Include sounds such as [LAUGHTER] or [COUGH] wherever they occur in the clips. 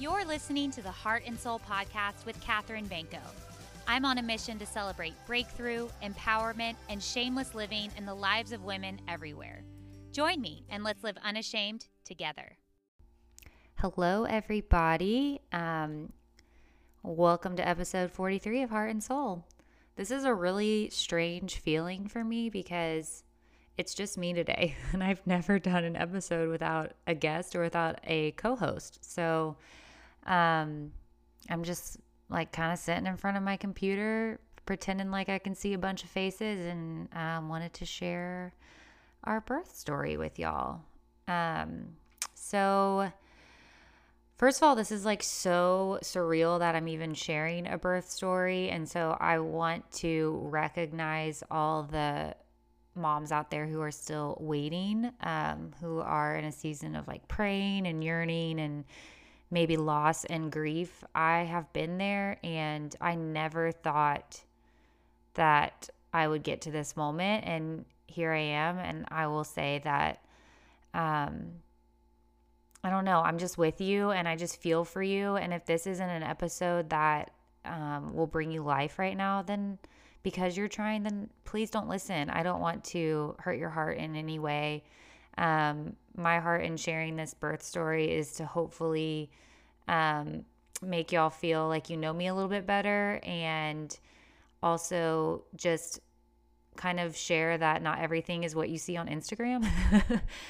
You're listening to the Heart and Soul podcast with Katherine Banco. I'm on a mission to celebrate breakthrough, empowerment, and shameless living in the lives of women everywhere. Join me and let's live unashamed together. Hello, everybody. Um, welcome to episode 43 of Heart and Soul. This is a really strange feeling for me because it's just me today, [LAUGHS] and I've never done an episode without a guest or without a co host. So um, I'm just like kind of sitting in front of my computer, pretending like I can see a bunch of faces, and um, wanted to share our birth story with y'all. Um, so, first of all, this is like so surreal that I'm even sharing a birth story. And so, I want to recognize all the moms out there who are still waiting, um, who are in a season of like praying and yearning and maybe loss and grief. I have been there and I never thought that I would get to this moment. And here I am. And I will say that, um, I don't know. I'm just with you and I just feel for you. And if this isn't an episode that um, will bring you life right now, then because you're trying, then please don't listen. I don't want to hurt your heart in any way. Um, my heart in sharing this birth story is to hopefully um, make y'all feel like you know me a little bit better and also just kind of share that not everything is what you see on Instagram,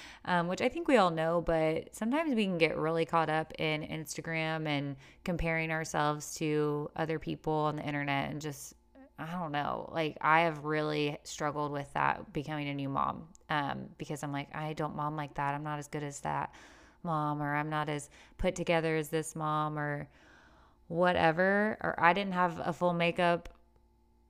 [LAUGHS] um, which I think we all know, but sometimes we can get really caught up in Instagram and comparing ourselves to other people on the internet and just I don't know. Like I have really struggled with that becoming a new mom um, because I'm like I don't mom like that. I'm not as good as that mom, or I'm not as put together as this mom, or whatever. Or I didn't have a full makeup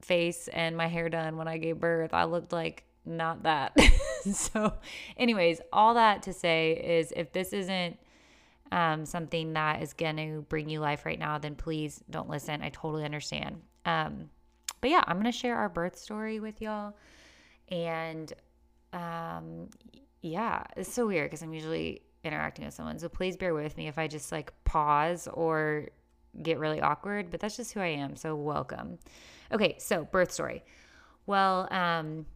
face and my hair done when I gave birth. I looked like not that. [LAUGHS] so, anyways, all that to say is if this isn't um, something that is going to bring you life right now, then please don't listen. I totally understand. Um, but yeah, I'm going to share our birth story with y'all. And um, yeah, it's so weird because I'm usually interacting with someone. So please bear with me if I just like pause or get really awkward, but that's just who I am. So welcome. Okay, so birth story. Well, um,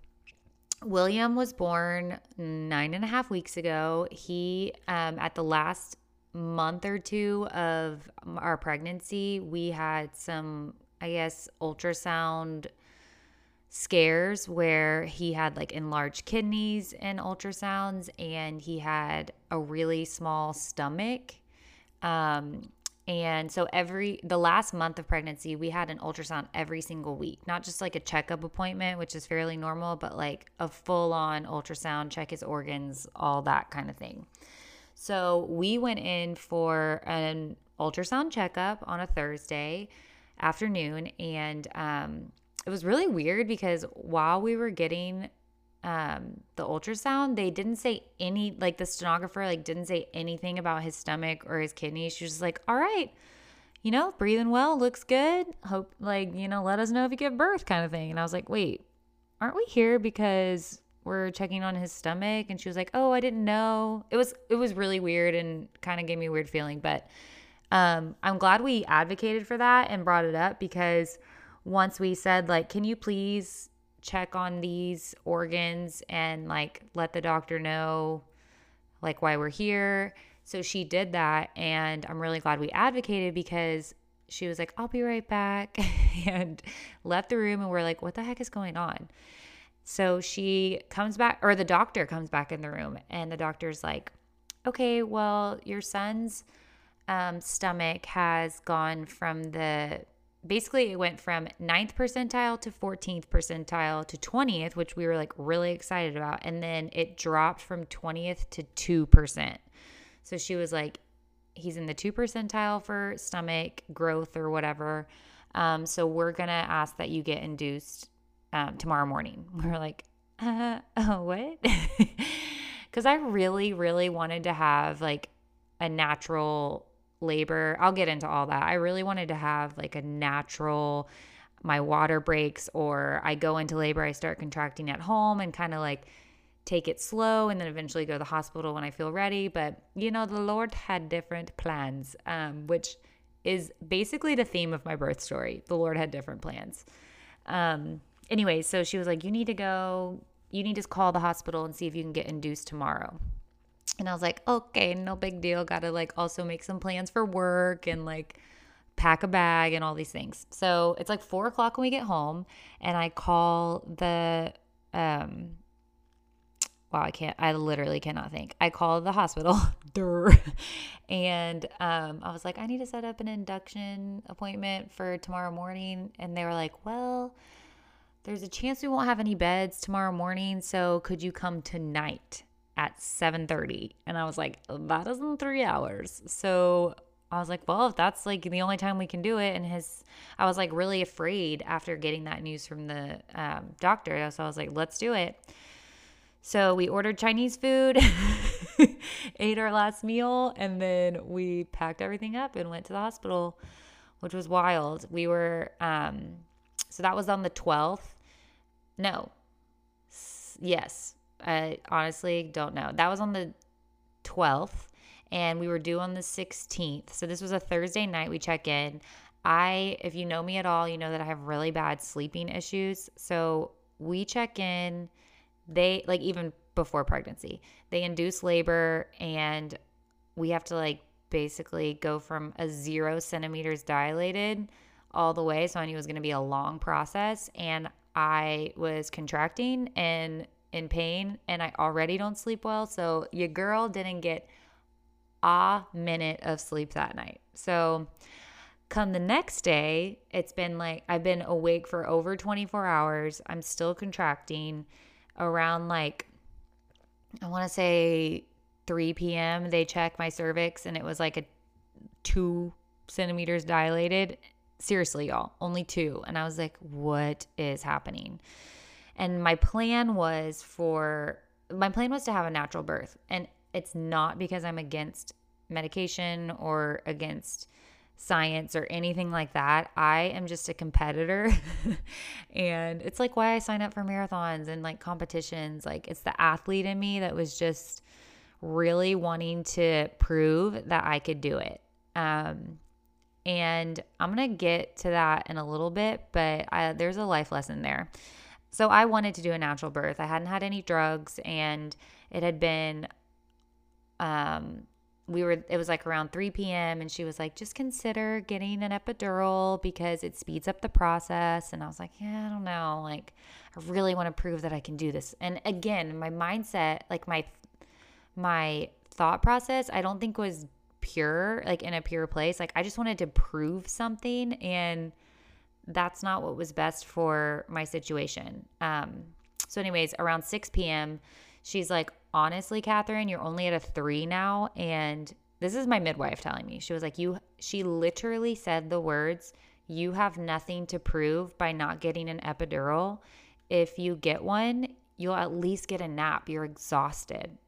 William was born nine and a half weeks ago. He, um, at the last month or two of our pregnancy, we had some I guess, ultrasound scares where he had like enlarged kidneys in ultrasounds and he had a really small stomach. Um, and so every the last month of pregnancy, we had an ultrasound every single week, not just like a checkup appointment, which is fairly normal, but like a full on ultrasound, check his organs, all that kind of thing. So we went in for an ultrasound checkup on a Thursday afternoon. And um, it was really weird because while we were getting um, the ultrasound, they didn't say any, like the stenographer, like didn't say anything about his stomach or his kidneys. She was just like, all right, you know, breathing well, looks good. Hope, like, you know, let us know if you give birth kind of thing. And I was like, wait, aren't we here because we're checking on his stomach? And she was like, oh, I didn't know. It was, it was really weird and kind of gave me a weird feeling. But um, I'm glad we advocated for that and brought it up because once we said, like, can you please check on these organs and like let the doctor know like why we're here. So she did that and I'm really glad we advocated because she was like, I'll be right back [LAUGHS] and left the room and we're like, what the heck is going on? So she comes back or the doctor comes back in the room and the doctor's like, okay, well, your son's um, stomach has gone from the basically it went from ninth percentile to 14th percentile to 20th, which we were like really excited about. And then it dropped from 20th to 2%. So she was like, he's in the 2 percentile for stomach growth or whatever. Um, so we're to ask that you get induced um, tomorrow morning. [LAUGHS] We're like, [LAUGHS] uh, oh, what? [LAUGHS] Because I really, really wanted to have like a natural labor. I'll get into all that. I really wanted to have like a natural my water breaks or I go into labor, I start contracting at home and kind of like take it slow and then eventually go to the hospital when I feel ready. But, you know, the Lord had different plans, um, which is basically the theme of my birth story. The Lord had different plans. Um, anyway, so she was like, You need to go, you need to call the hospital and see if you can get induced tomorrow. And I was like, Okay, no big deal. Got to like also make some plans for work and like, pack a bag and all these things. So it's like four o'clock when we get home, and I call the um wow, I can't, I literally cannot think. I called the hospital, [LAUGHS] and um, I was like, I need to set up an induction appointment for tomorrow morning. And they were like, well, there's a chance we won't have any beds tomorrow morning. So could you come tonight at 7.30? And I was like, that is in three hours. So I was like, well, if that's like the only time we can do it. And his, I was like really afraid after getting that news from the um, doctor. So I was like, let's do it. So we ordered Chinese food, [LAUGHS] ate our last meal, and then we packed everything up and went to the hospital, which was wild. We were, um, so that was on the 12th. No. S- yes. I honestly don't know. That was on the 12th, and we were due on the 16th. So this was a Thursday night. We check in. I, if you know me at all, you know that I have really bad sleeping issues. So we check in they like even before pregnancy, they induce labor and we have to like basically go from a zero centimeters dilated all the way. So I knew it was going to be a long process. And I was contracting and in pain, and I already don't sleep well. So your girl didn't get a minute of sleep that night. So come the next day, it's been like I've been awake for over 24 hours. I'm still contracting around like I want to say 3 p.m. They checked my cervix and it was like a two centimeters dilated. Seriously, y'all, only two. And I was like, what is happening? And my plan was for my plan was to have a natural birth. And it's not because I'm against medication or against science or anything like that. I am just a competitor. [LAUGHS] and it's like why I sign up for marathons and like competitions. Like it's the athlete in me that was just really wanting to prove that I could do it. Um, and I'm going to get to that in a little bit, but I, there's a life lesson there. So I wanted to do a natural birth. I hadn't had any drugs and it had been um we were it was like around 3 p.m and she was like just consider getting an epidural because it speeds up the process. And i was like yeah i don't know. Like i really want to prove that i can do this. And again my mindset like my my thought process i don't think was pure like in a pure place. Like i just wanted to prove something and that's not what was best for my situation um so anyways around 6 p.m she's like honestly, Catherine, you're only at a three now. And this is my midwife telling me. She was like, You, she literally said the words, You have nothing to prove by not getting an epidural. If you get one, you'll at least get a nap. You're exhausted.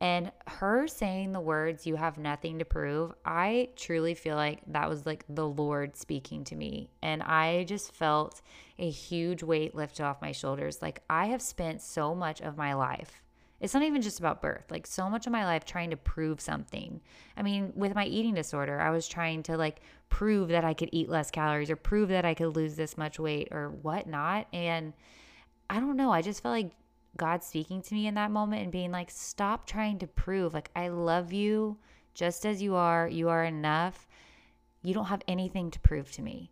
And her saying the words, You have nothing to prove, I truly feel like that was like the Lord speaking to me. And I just felt a huge weight lifted off my shoulders. Like I have spent so much of my life it's not even just about birth. Like so much of my life trying to prove something. I mean, with my eating disorder, I was trying to like prove that I could eat less calories or prove that I could lose this much weight or whatnot. And I don't know. I just felt like God speaking to me in that moment and being like, stop trying to prove. Like, I love you just as you are. You are enough. You don't have anything to prove to me.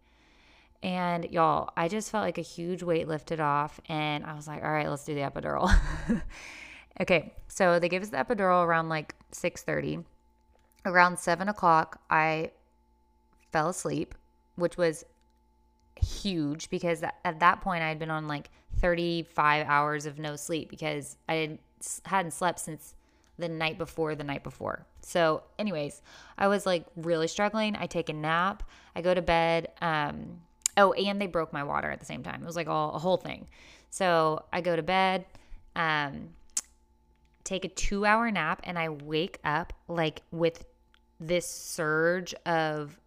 And y'all, I just felt like a huge weight lifted off. And I was like, all right, let's do the epidural. [LAUGHS] Okay, so they gave us the epidural around like 6:30. Around seven o'clock, I fell asleep, which was huge because at that point I had been on like 35 hours of no sleep because I hadn't slept since the night before the night before. So, anyways, I was like really struggling. I take a nap. I go to bed. Um, oh, and they broke my water at the same time. It was like all a whole thing. So I go to bed. Um, take a two hour nap and I wake up like with this surge of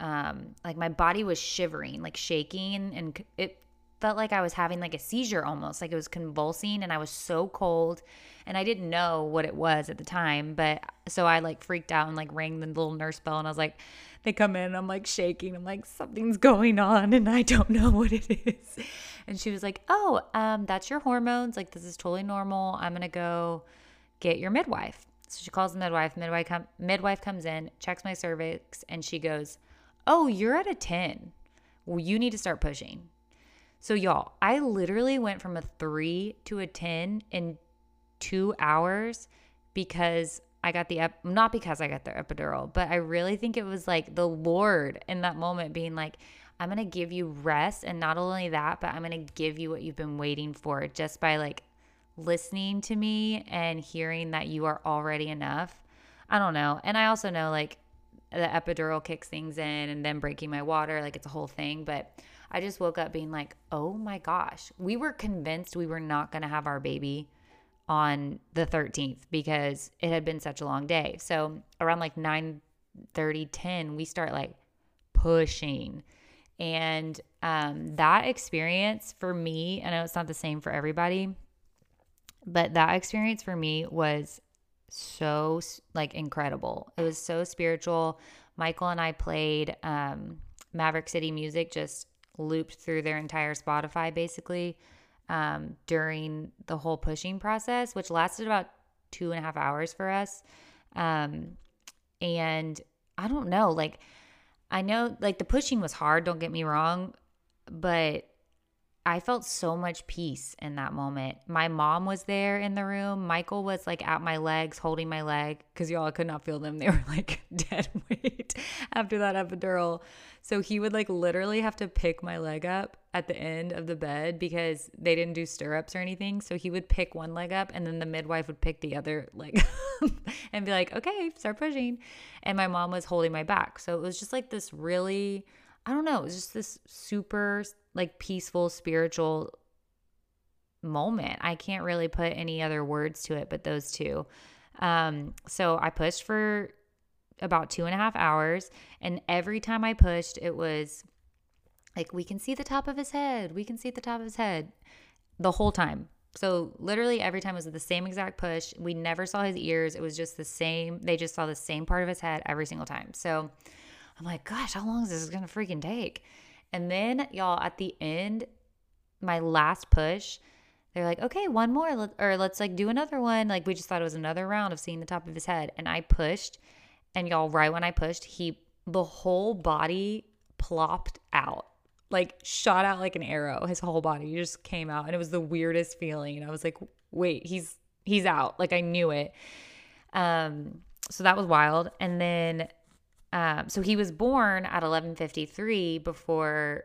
um like my body was shivering, like shaking and it felt like I was having like a seizure almost, like it was convulsing and I was so cold and I didn't know what it was at the time, but so I like freaked out and like rang the little nurse bell and I was like they come in I'm like shaking. I'm like something's going on and I don't [LAUGHS] know what it is. And she was like, "Oh, um that's your hormones. Like this is totally normal. I'm to go get your midwife." So she calls the midwife. Midwife com- midwife comes in, checks my cervix and she goes, "Oh, you're at a 10." well, you need to start pushing. So, y'all, I literally went from a three to a 10 in two hours because I got the, ep- not because I got the epidural, but I really think it was like the Lord in that moment being like, I'm going to give you rest. And not only that, but I'm going to give you what you've been waiting for just by like listening to me and hearing that you are already enough. I don't know. And I also know like the epidural kicks things in and then breaking my water. Like it's a whole thing. But I just woke up being like, oh my gosh, we were convinced we were not going to have our baby on the 13th because it had been such a long day. So around like 9 30, 10, we start like pushing. And um, that experience for me, I know it's not the same for everybody, but that experience for me was so like incredible. It was so spiritual. Michael and I played um, Maverick City music, just looped through their entire Spotify basically um, during the whole pushing process, which lasted about two and a half hours for us. Um, and I don't know, like, I know like the pushing was hard, don't get me wrong, but I felt so much peace in that moment. My mom was there in the room. Michael was like at my legs, holding my leg because y'all could not feel them. They [LAUGHS] were like dead weight after that epidural. So he would like literally have to pick my leg up at the end of the bed because they didn't do stirrups or anything. So he would pick one leg up and then the midwife would pick the other leg [LAUGHS] and be like, okay, start pushing. And my mom was holding my back. So it was just like this really, I don't know, it was just this super like peaceful spiritual moment. I can't really put any other words to it but those two. Um, so I pushed for about two and a half hours, and every time I pushed, it was like, we can see the top of his head. We can see the top of his head the whole time. So literally every time was the same exact push. We never saw his ears. It was just the same. They just saw the same part of his head every single time. So I'm like, gosh, how long is this to freaking take? And then, y'all, at the end, my last push, they're like, okay, one more, or let's like do another one. Like, we just thought it was another round of seeing the top of his head. And I pushed, and y'all, right when I pushed, he, the whole body plopped out, like shot out like an arrow. His whole body just came out. And it was the weirdest feeling. And I was like, wait, he's, he's out. Like, I knew it. Um, so that was wild. And then um, so he was born at 11:53 before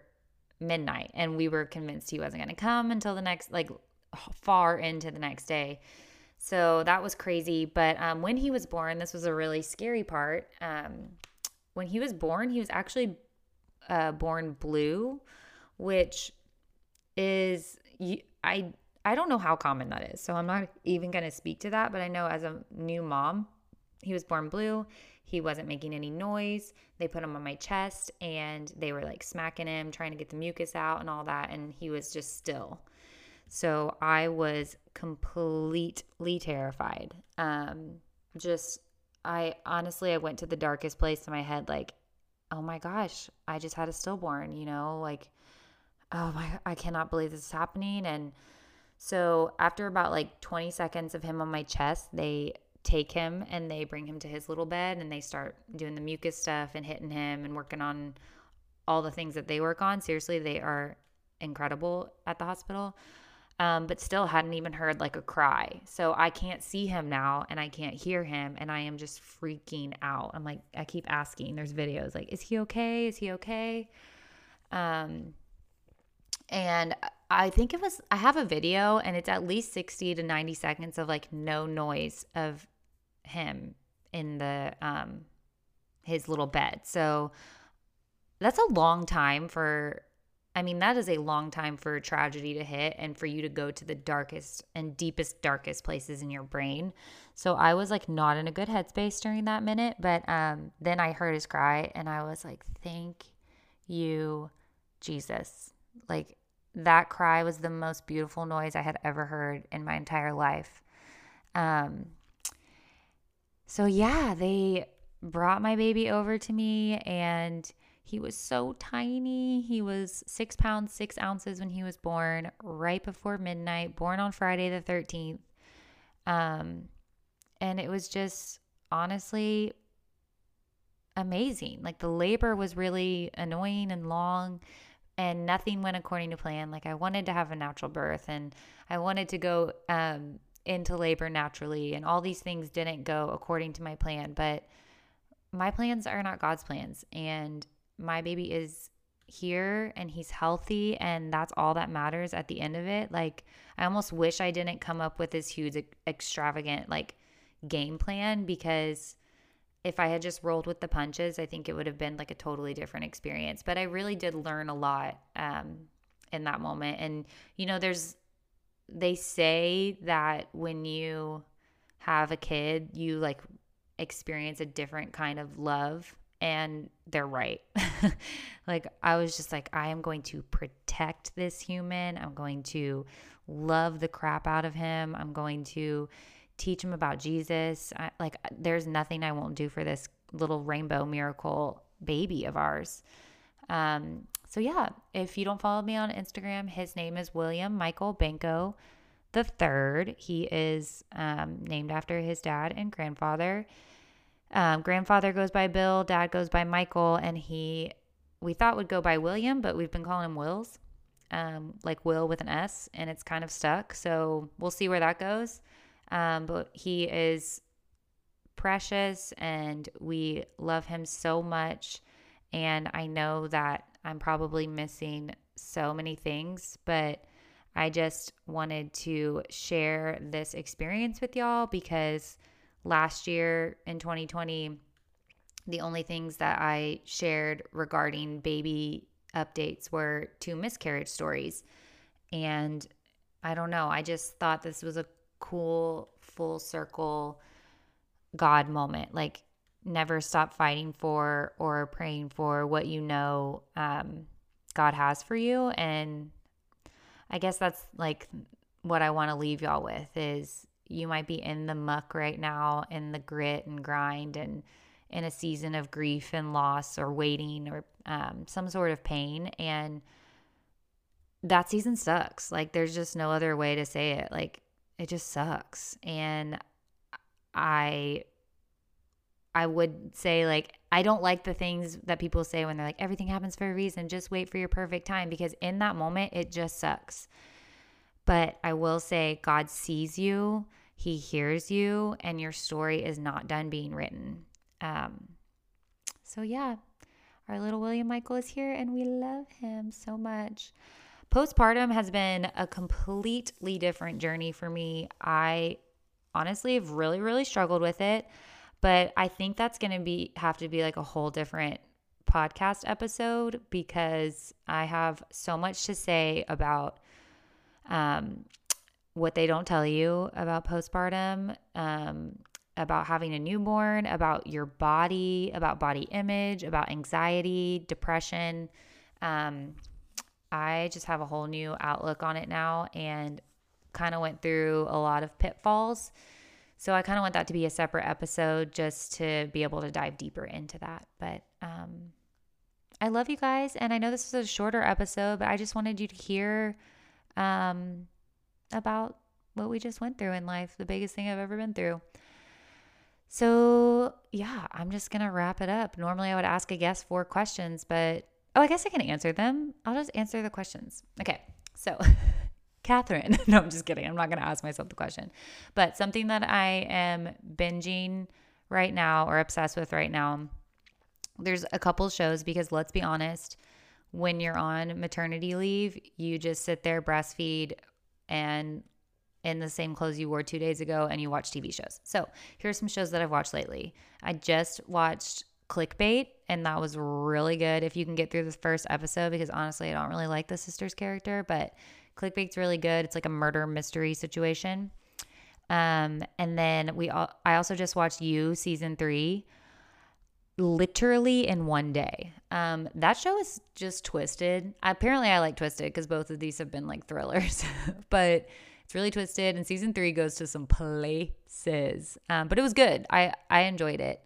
midnight, and we were convinced he wasn't going to come until the next, like, far into the next day. So that was crazy. But um, when he was born, this was a really scary part. Um, when he was born, he was actually uh, born blue, which is I I don't know how common that is. So I'm not even going to speak to that. But I know as a new mom, he was born blue. He wasn't making any noise. They put him on my chest and they were like smacking him, trying to get the mucus out and all that. And he was just still. So I was completely terrified. Um, just, I honestly, I went to the darkest place in my head, like, oh my gosh, I just had a stillborn, you know, like, oh my, I cannot believe this is happening. And so after about like 20 seconds of him on my chest, they take him and they bring him to his little bed and they start doing the mucus stuff and hitting him and working on all the things that they work on. Seriously, they are incredible at the hospital. Um, but still hadn't even heard like a cry. So I can't see him now and I can't hear him and I am just freaking out. I'm like, I keep asking, there's videos like, is he okay? Is he okay? Um, and I think it was, I have a video and it's at least 60 to 90 seconds of like no noise of him in the, um, his little bed. So that's a long time for, I mean, that is a long time for tragedy to hit and for you to go to the darkest and deepest, darkest places in your brain. So I was like not in a good headspace during that minute. But um, then I heard his cry and I was like, thank you, Jesus. Like, that cry was the most beautiful noise I had ever heard in my entire life. Um, so, yeah, they brought my baby over to me and he was so tiny. He was six pounds, six ounces when he was born, right before midnight, born on Friday the 13th. Um, and it was just honestly amazing. Like the labor was really annoying and long and nothing went according to plan. Like I wanted to have a natural birth and I wanted to go um, into labor naturally, and all these things didn't go according to my plan. But my plans are not God's plans, and my baby is here and he's healthy, and that's all that matters at the end of it. Like I almost wish I didn't come up with this huge extravagant like game plan because if I had just rolled with the punches, I think it would have been like a totally different experience. But I really did learn a lot um, in that moment. And, you know, there's, they say that when you have a kid, you like experience a different kind of love. And they're right. [LAUGHS] like, I was just like, I am going to protect this human. I'm going to love the crap out of him. I'm going to, teach him about Jesus. I, like, there's nothing I won't do for this little rainbow miracle baby of ours. Um, so yeah, if you don't follow me on Instagram, his name is William Michael Banco the third. He is um, named after his dad and grandfather. Um, grandfather goes by Bill, dad goes by Michael, and he we thought would go by William, but we've been calling him Wills, um, like Will with an S, and it's kind of stuck. So we'll see where that goes. Um, but he is precious and we love him so much. And I know that I'm probably missing so many things, but I just wanted to share this experience with y'all because last year in 2020, the only things that I shared regarding baby updates were two miscarriage stories. And I don't know, I just thought this was a cool full circle God moment. Like never stop fighting for or praying for what you know um, God has for you. And I guess that's like what I want to leave y'all with is you might be in the muck right now, in the grit and grind, and in a season of grief and loss or waiting or um, some sort of pain. And that season sucks. Like, there's just no other way to say it. Like, it just sucks. And I I would say like I don't like the things that people say when they're like everything happens for a reason, just wait for your perfect time because in that moment it just sucks. But I will say God sees you, he hears you and your story is not done being written. Um so yeah, our little William Michael is here and we love him so much. Postpartum has been a completely different journey for me. I honestly have really, really struggled with it, but I think that's going to be have to be like a whole different podcast episode because I have so much to say about um, what they don't tell you about postpartum, um, about having a newborn, about your body, about body image, about anxiety, depression. Um, I just have a whole new outlook on it now and kind of went through a lot of pitfalls. So I kind of want that to be a separate episode just to be able to dive deeper into that. But um, I love you guys. And I know this is a shorter episode, but I just wanted you to hear um, about what we just went through in life, the biggest thing I've ever been through. So, yeah, I'm just going to wrap it up. Normally, I would ask a guest four questions, but Oh, I guess I can answer them. I'll just answer the questions. Okay. So, [LAUGHS] Catherine, [LAUGHS] no, I'm just kidding. I'm not going to ask myself the question. But something that I am binging right now or obsessed with right now, there's a couple shows because let's be honest, when you're on maternity leave, you just sit there, breastfeed, and in the same clothes you wore two days ago and you watch TV shows. So here's some shows that I've watched lately. I just watched clickbait and that was really good if you can get through the first episode because honestly I don't really like the sister's character but clickbait's really good it's like a murder mystery situation um and then we all I also just watched you season 3 literally in one day. Um, that show is just twisted. Apparently, I like twisted because both of these have been like thrillers, [LAUGHS] but it's really twisted. And season three goes to some places, um, but it was good. I I enjoyed it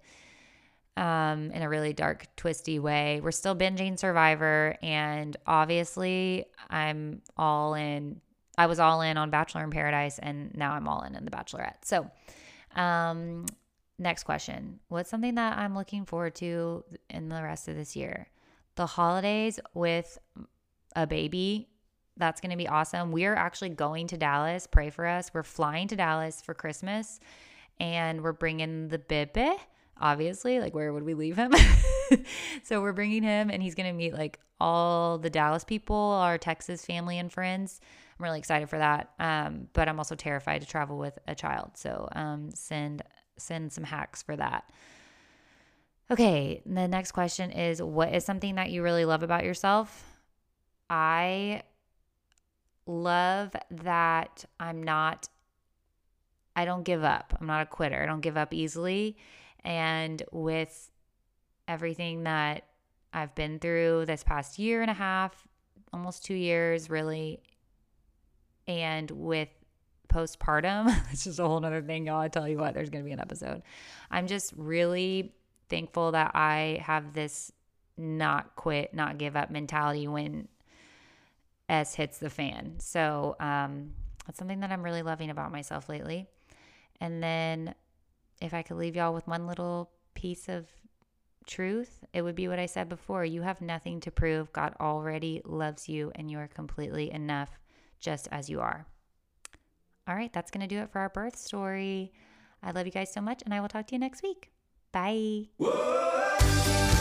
um, in a really dark, twisty way. We're still binging Survivor, and obviously, I'm all in. I was all in on Bachelor in Paradise, and now I'm all in in The Bachelorette. So, um, next question What's something that I'm looking forward to in the rest of this year? The holidays with a baby. That's going to be awesome. We are actually going to Dallas. Pray for us. We're flying to Dallas for Christmas and we're bringing the baby obviously like where would we leave him? [LAUGHS] So we're bringing him and he's going to meet like all the dallas people our texas family and friends. I'm really excited for that um, but i'm also terrified to travel with a child. So um, send send some hacks for that. Okay the next question is what is something that you really love about yourself? I love that i'm not i don't give up. I'm not a quitter. I don't give up easily and with everything that I've been through this past year and a half, almost two years, really, and with postpartum, [LAUGHS] it's just a whole other thing, y'all. I tell you what, there's going to be an episode. I'm just really thankful that I have this not quit, not give up mentality when S hits the fan. So, um, that's something that I'm really loving about myself lately. And then if I could leave y'all with one little piece of truth, it would be what I said before. You have nothing to prove. God already loves you, and you are completely enough just as you are. All right, that's going to do it for our birth story. I love you guys so much, and I will talk to you next week. Bye. Whoa!